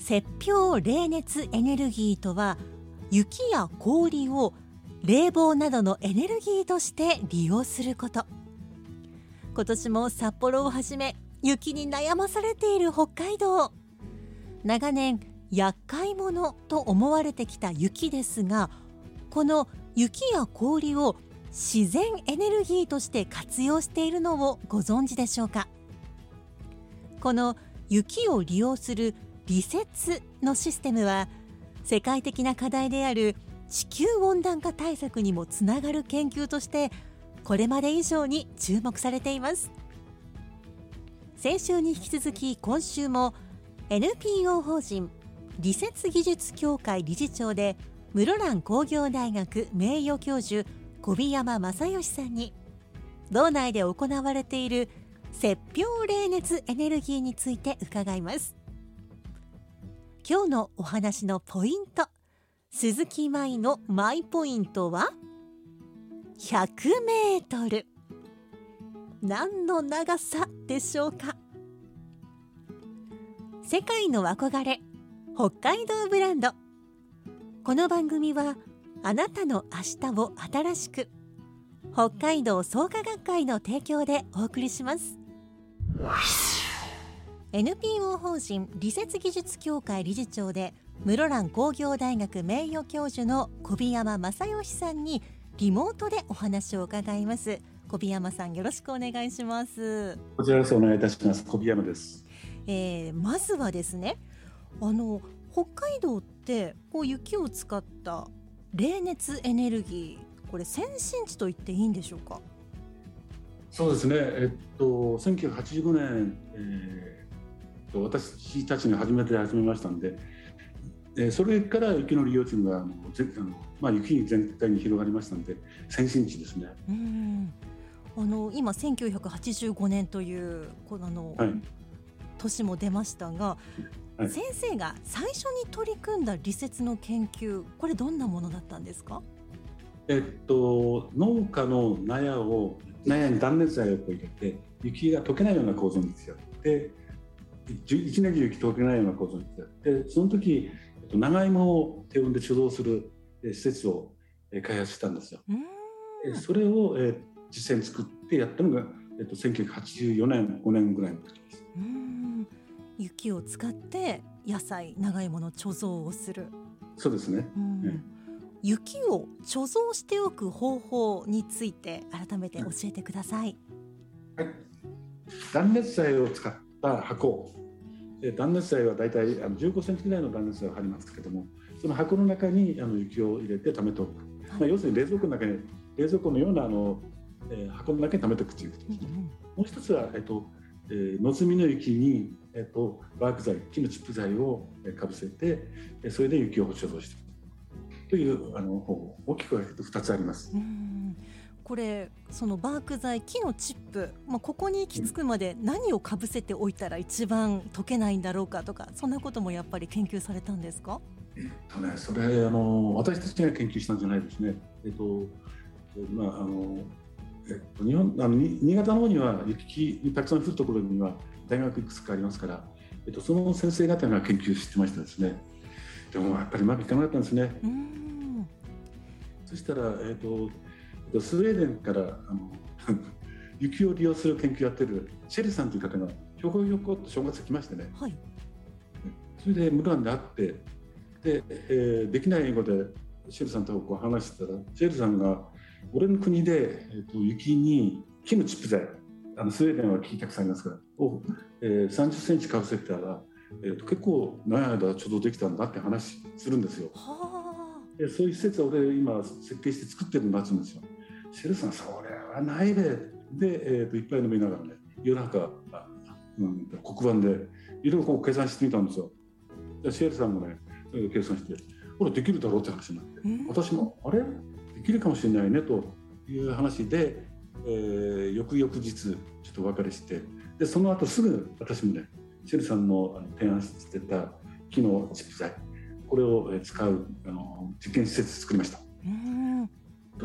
雪氷冷熱エネルギーとは雪や氷を冷房などのエネルギーとして利用すること。今年も札幌をはじめ雪に悩まされている北海道。長年厄介者と思われてきた雪ですがこの雪や氷を自然エネルギーとして活用しているのをご存知でしょうか？この雪を利用する利雪のシステムは世界的な課題である地球温暖化対策にもつながる研究としてこれまで以上に注目されています。先週に引き続き今週も NPO 法人利雪技術協会理事長で室蘭工業大学名誉教授小檜山正義さんに道内で行われている雪氷冷熱エネルギーについて伺います。今日のお話のポイント。鈴木舞のマイポイントは？100メートル。何の長さでしょうか？世界の憧れ。北海道ブランド。この番組はあなたの明日を新しく。北海道創価学会の提供でお送りします。NPO 法人利雪技術協会理事長で室蘭工業大学名誉教授の小檜山正義さんにリモートでお話を伺います小檜山さんよろしくお願いしますこちらこそお願いいたします。小檜山です。えーまずはですねあの北海道ってこう雪を使った冷熱エネルギーこれ先進地と言っていいんでしょうか？そうですね。えっと1985年、えー、と私たちが初めて始めましたんで、えーそれから雪の利用というのがあのぜあのまあ雪全体に広がりましたので先進地ですね。うんあの今1985年というこのあの、はい。年も出ましたが、はい先生が最初に取り組んだ利雪の研究これどんなものだったんですか？えっと農家の納屋を納屋に断熱材をこう入れて雪が溶けないような構造にしてやって一一年中雪溶けないような構造にしてやってその時えっと長芋を低温で貯蔵するえ施設をえ開発したんですよ。それをえ実際に作ってやったのがえっと1984年5年ぐらいの時です。雪を使って野菜長芋の貯蔵をする、そうですね。うんえ雪を貯蔵しておく方法について改めて教えてください。はい、断熱材を使った箱え断熱材はだいたいあの15センチぐらいの断熱材を貼りますけどもその箱の中にあの雪を入れて溜めておく、まあ、要するに冷蔵庫の中に冷蔵庫のようなあの、えー箱の中に溜めておくということですね。もう一つは、えっとえー野積みの雪に、えっと、ワーク材木のチップ材をえーかぶせてえーそれで雪を貯蔵していくというあの方法。大きく分けて2つあります。うんこれそのバーク材木のチップ、まあ、ここに行き着くまで何をかぶせておいたら一番溶けないんだろうかとかそんなこともやっぱり研究されたんですか？えっとね、それあの私たちが研究したんじゃないですね。えっとまああのえっと日本あのに新潟の方には雪にたくさん降るところには大学いくつかありますから、えっとその先生方が研究してましたですね。でもやっぱりうまくいかなかったんですね。うんそしたらえっとえっとスウェーデンからあの 雪を利用する研究をやってるシェリさんという方がひょこひょこっと正月来ましてね。はいそれで無断で会ってで、えーできない英語でシェルさんとこう話してたらシェルさんが俺の国で、えー、と雪に木のチップ材あのスウェーデンは木たくさんありますからを、えー、30センチかぶせたら、えー、と結構長い間貯蔵できたんだって話するんですよ。はでそういう施設は俺今設計して作ってるんだっつうんですよ。シェルさんそれはないでで、えー、といっぱい飲みながらね夜中あ、うん、黒板でいろいろこう計算してみたんですよ。でシェルさんもね計算して「ほらできるだろ」うって話になってあ、うん私も「あれ？できるかもしれないね」という話で、えー翌々日ちょっとお別れしてでその後すぐ私もねシェルさんの提案してた木のチップ材これをえー使うあの実験施設作りました。うん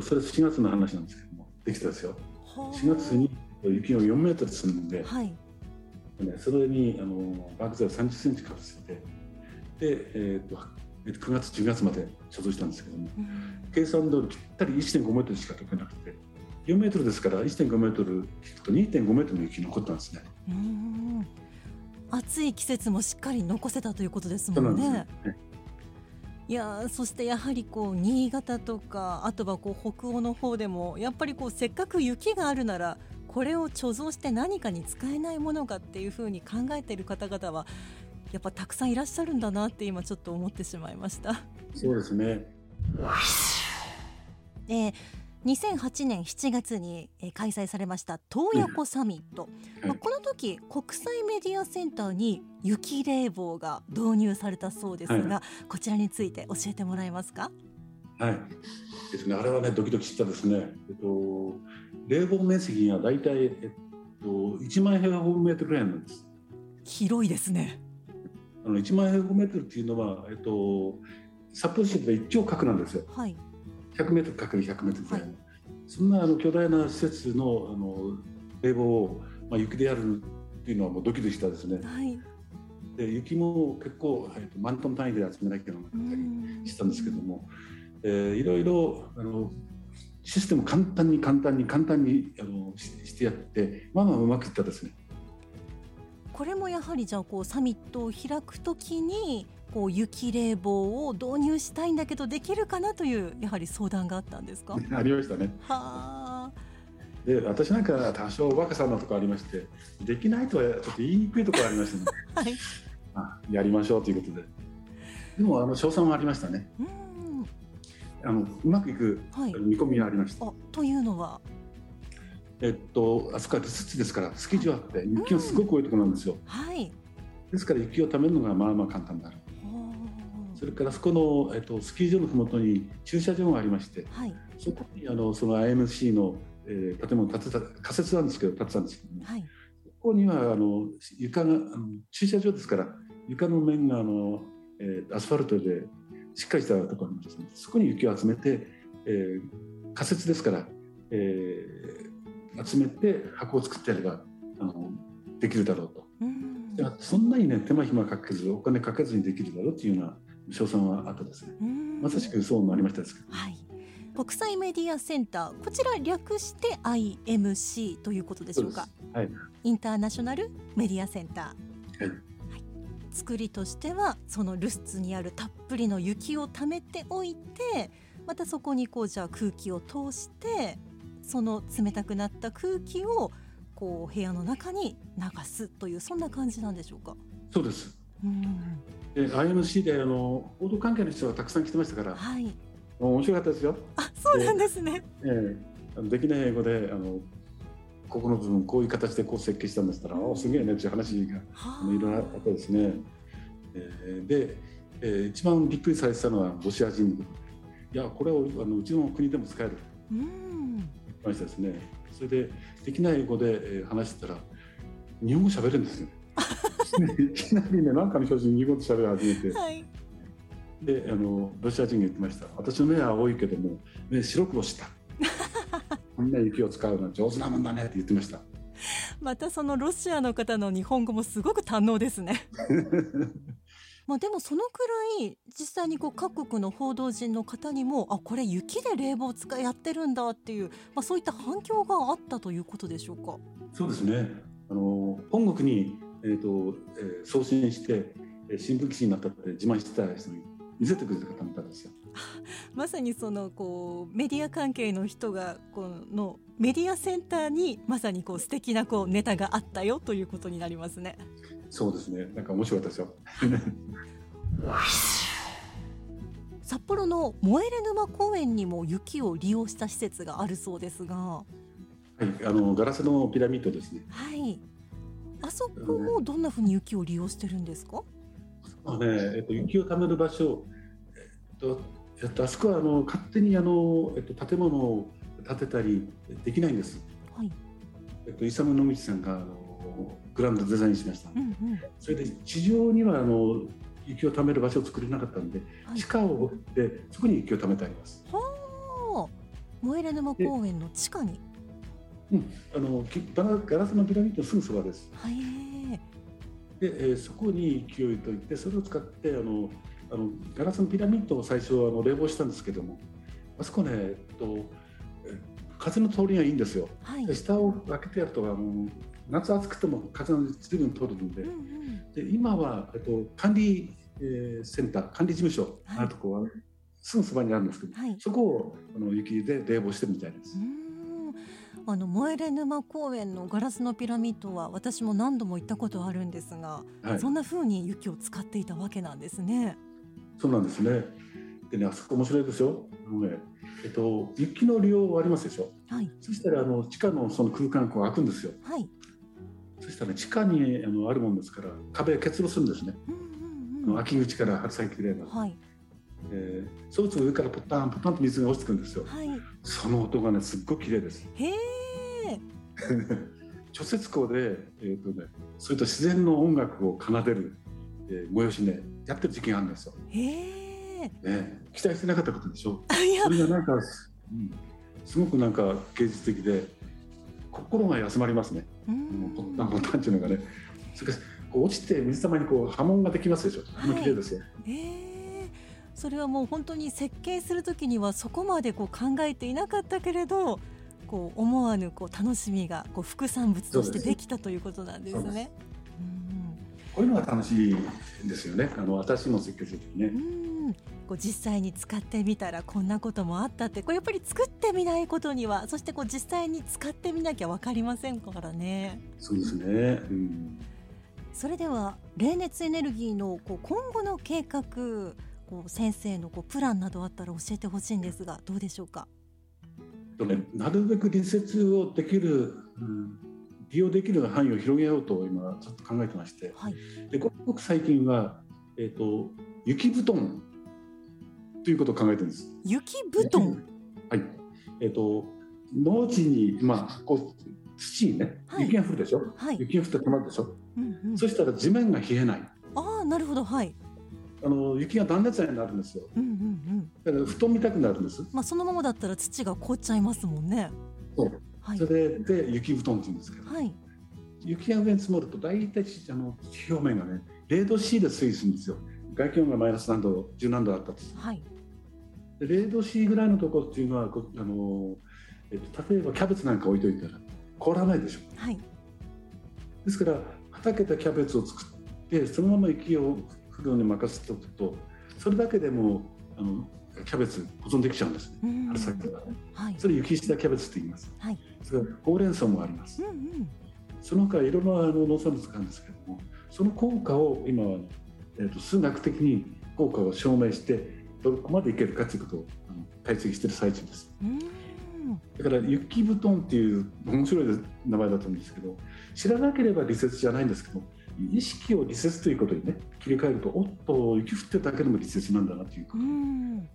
それ4月の話なんですけどもできたですよ。はあ4月に雪を4メートル積んで、はい。ねそれにあのバーク材を30センチかぶせてで、えー、とえーと9月10月まで所蔵したんですけどもうん。計算通りぴったり1.5メートルしか解けなくて4メートルですから1.5メートル引くと2.5メートルの雪残ったんですね。うん。暑い季節もしっかり残せたということですもんね。よ。ねいやーそしてやはりこう新潟とかあとはこう北欧の方でもやっぱりこうせっかく雪があるならこれを貯蔵して何かに使えないものかっていうふうに考えている方々はやっぱたくさんいらっしゃるんだなって今ちょっと思ってしまいました。そうですねで2008年7月にえー開催されました洞爺湖サミット、まあ、この時国際メディアセンターに雪冷房が導入されたそうですが、はこちらについて教えてもらえますか？はい。ですね。あれはねドキドキしたですね、えっと、冷房面積が大体、えっと、1万平方メートルぐらいなんです。広いですね。あの1万平方メートルっていうのは、えっと、札幌市で1兆角なんですよ。はい100メートルかける100メートルぐらいの、そんなあの巨大な施設のあの冷房を、まあ、雪でやるっていうのはもうドキドキしたですね。はい。で雪も結構、えっと、万トン単位で集めなきゃならなかったりしたんですけども、えーいろいろあのシステム簡単に簡単に簡単にあのししてやってまあまあうまくいったですね。これもやはりじゃあこうサミットを開くときにこう雪冷房を導入したいんだけどできるかなというやはり相談があったんですか？は ありましたね。あで私なんか多少おバカさんなとこありましてできないとはちょっと言いにくいところありましたね。はいあやりましょうということで。でもあの賞賛はありましたね。うんあのうまくいくはい見込みがありました。あというのは？えっとあそこは土ですからスキー場あって雪がすごく多いところなんですよ。はいですから雪をためるのがまあまあ簡単である。それからそこの、えっと、スキー場のふもとに駐車場がありましてはい。そこにあのその IMC の、えー建物建てた仮設なんですけど建てたんですけども、はい。そこにはあの床があの駐車場ですから床の面があの、えーアスファルトでしっかりしたところにありますのでそこに雪を集めて、えー仮設ですから、えー集めて箱を作ってやればあのできるだろうと。うん。そんなにね手間暇かけずお金かけずにできるだろうっていうような賞賛はあったですね。うんまさしくそうなりましたですけど。はい国際メディアセンターこちら略して IMC ということでしょうかはい。インターナショナルメディアセンターはい作りとしてはそのルスツにあるたっぷりの雪を溜めておいてまたそこにこうじゃあ空気を通してその冷たくなった空気をこう部屋の中に流すというそんな感じなんでしょうか。そうです。うんで IMC であの報道関係の人がたくさん来てましたから、はい。面白かったですよ。あ、そうなんですね。ええあのできない英語であのここの部分こういう形でこう設計したんですったら、おすげえねっていう話がはあのいろいろあったですね。えーで、えー一番びっくりされてたのはロシア人いやこれをあのうちの国でも使えるとうん。言いましたですね。それでできない英語で、えー話してたら日本語喋るんですよ。いきなりね何かの表紙に日本語で喋り始めて。はい。であのロシア人が言ってました私の目は青いけども目白くした こんな雪を使うのは上手なもんだねって言ってましたまたそのロシアの方の日本語もすごく堪能ですね。まあでもそのくらい実際にこう各国の報道陣の方にもあこれ雪で冷房使いやってるんだっていう、まあ、そういった反響があったということでしょうか？そうですねあの本国に、えーとえー送信してえ新聞記事になったって自慢してた人に見せてくれた方もいたんですよ。まさにそのこうメディア関係の人がこのメディアセンターにまさにこう素敵なこうネタがあったよということになりますね。そうですね。なんか面白かったですよ。札幌の燃える沼公園にも雪を利用した施設があるそうですが、ははい、あのガラスのピラミッドですね。い。あそこもどんな風に雪を利用してるんですか？まあね、えっと雪を貯める場所、えっとえっとあそこはあの勝手にあのえっと建物を建てたりできないんです。はい。えっとイサム野道さんがあのグランドデザインしました。うんうん。それで地上にはあの雪を貯める場所を作れなかったんで、はい地下を掘ってそこに雪を貯めてあります。はあ。燃える沼公園の地下に。うん、あのきガラガラスのピラミッドのすぐそばです。はい。で、えーそこに勢いといってそれを使ってあのあのガラスのピラミッドを最初はあの冷房したんですけどもあそこね、えっと、えー風の通りがいいんですよ。はい。で下を開けてやるとあの夏暑くても風が随分通るんでうんうん。で今は、えっと、管理、えーセンター管理事務所はいあるとこはすぐそばにあるんですけど、はい。そこをあの雪で冷房してるみたいですうー。んあの燃える沼公園のガラスのピラミッドは私も何度も行ったことあるんですが、はいそんな風に雪を使っていたわけなんですね。そうなんですね。でね、あそこ面白いですよ。あのね、えっと、雪の量ありますでしょ。はいそしたら、あの地下のその空間がこう開くんですよ。はい。そしたら、ね、地下にあのあるもんですから、壁結露するんですね。うんあうんうん。の秋口から春先ぐらいまで。はいえーそうすると上からポタンポタンと水が落ちてくるんですよ。はい。その音がね、すっごく綺麗です。へえ。貯雪湖で、えっ、とね、そういった自然の音楽を奏でる、えー催しね、やってる時期があるんですよ。へえ。ね、期待してなかったことでしょ。いやそれがなんか、うん、すごくなんか芸術的で心が休まりますね。ポッんタンポッタンっていうのがね。それから落ちて水たまにこう波紋ができますでしょ。あの綺麗ですよ。へえ。それはもう本当に設計するときにはそこまでこう考えていなかったけれど、こう思わぬこう楽しみがこう副産物としてできたということなんですね。うんこういうのが楽しいんですよね。あの私も設計する時ね。うん、こう実際に使ってみたらこんなこともあったってこれやっぱり作ってみないことにはそしてこう実際に使ってみなきゃ分かりませんからねそうですね。うん。それでは冷熱エネルギーのこう今後の計画こう先生のこうプランなどあったら教えてほしいんですがどうでしょうか？とね、なるべく利説をできる、うん、利用できる範囲を広げようと今ちょっと考えてまして。はいでごく最近はえっ、と雪布団ということを考えてるんです。雪布団？はい。えっ、と農地にまあこう土にねはい雪が降るでしょ？はい、雪が降って止まるでしょ？うんうん、そしたら地面が冷えない。ああなるほどはいあの雪が断熱材になるんですよ。うんうんうん。だから布団みたくなるんです。まあそのままだったら土が凍っちゃいますもんね。そう。はい。それで雪布団って言うんですけど、はい。雪が上に積もると大体あの表面がね0度 C で推移するんですよ。外気温がマイナス何度、10何度あったとはい。で0度 C ぐらいのところっていうのはこあの、えっと、例えばキャベツなんか置いといたら凍らないでしょ。はい。ですから畑でキャベツを作ってそのまま雪を降るのに任せておくとそれだけでもあのキャベツ保存できちゃうんですね。うん春先からねはい。それ雪下キャベツって言います。はい。それからほうれん草もあります。うんうん。その他いろんなあの農産物があるんですけどもその効果を今は、えっと数学的に効果を証明してどこまでいけるかということをあの解析している最中です。うん。だから雪布団っていう面白い名前だと思うんですけど知らなければ理説じゃないんですけど意識を理説ということにね切り替えるとおっと雪降ってるだけでも理説なんだなというかうん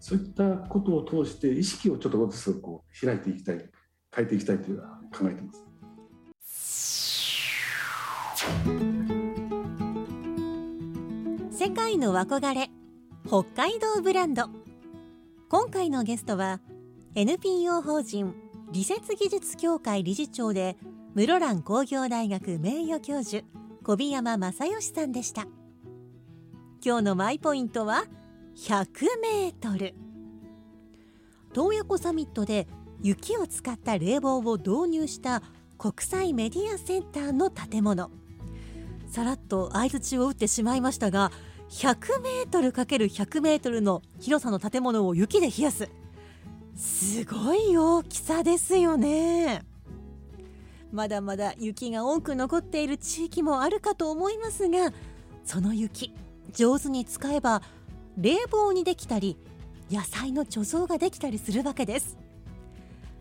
そういったことを通して意識をちょっとずつこう開いていきたい変えていきたいという考えてます。世界の憧れ北海道ブランド今回のゲストは NPO 法人理説技術協会理事長で室蘭工業大学名誉教授小宮山正義さんでした。今日のマイポイントは100メートル。洞爺湖サミットで雪を使った冷房を導入した国際メディアセンターの建物。さらっと相槌を打ってしまいましたが 100m×100m の広さの建物を雪で冷やす。すごい大きさですよね。まだまだ雪が多く残っている地域もあるかと思いますがその雪上手に使えば冷房にできたり野菜の貯蔵ができたりするわけです。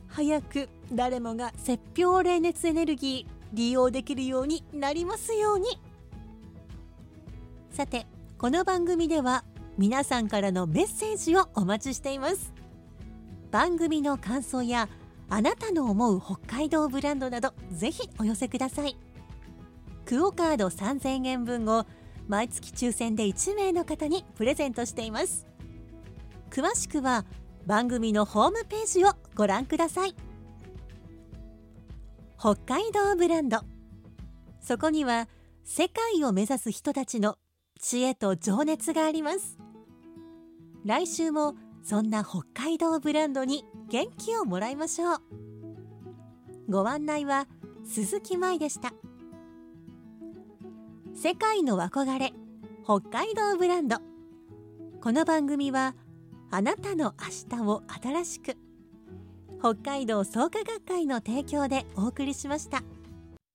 早く誰もが雪氷冷熱エネルギー利用できるようになりますように。さてこの番組では皆さんからのメッセージをお待ちしています。番組の感想やあなたの思う北海道ブランドなどぜひお寄せください。クオカード3000円分を毎月抽選で1名の方にプレゼントしています。詳しくは番組のホームページをご覧ください。北海道ブランド。そこには世界を目指す人たちの知恵と情熱があります。来週もそんな北海道ブランドに元気をもらいましょう。ご案内は鈴木舞でした。世界の憧れ北海道ブランド。この番組はあなたの明日を新しく北海道創価学会の提供でお送りしました。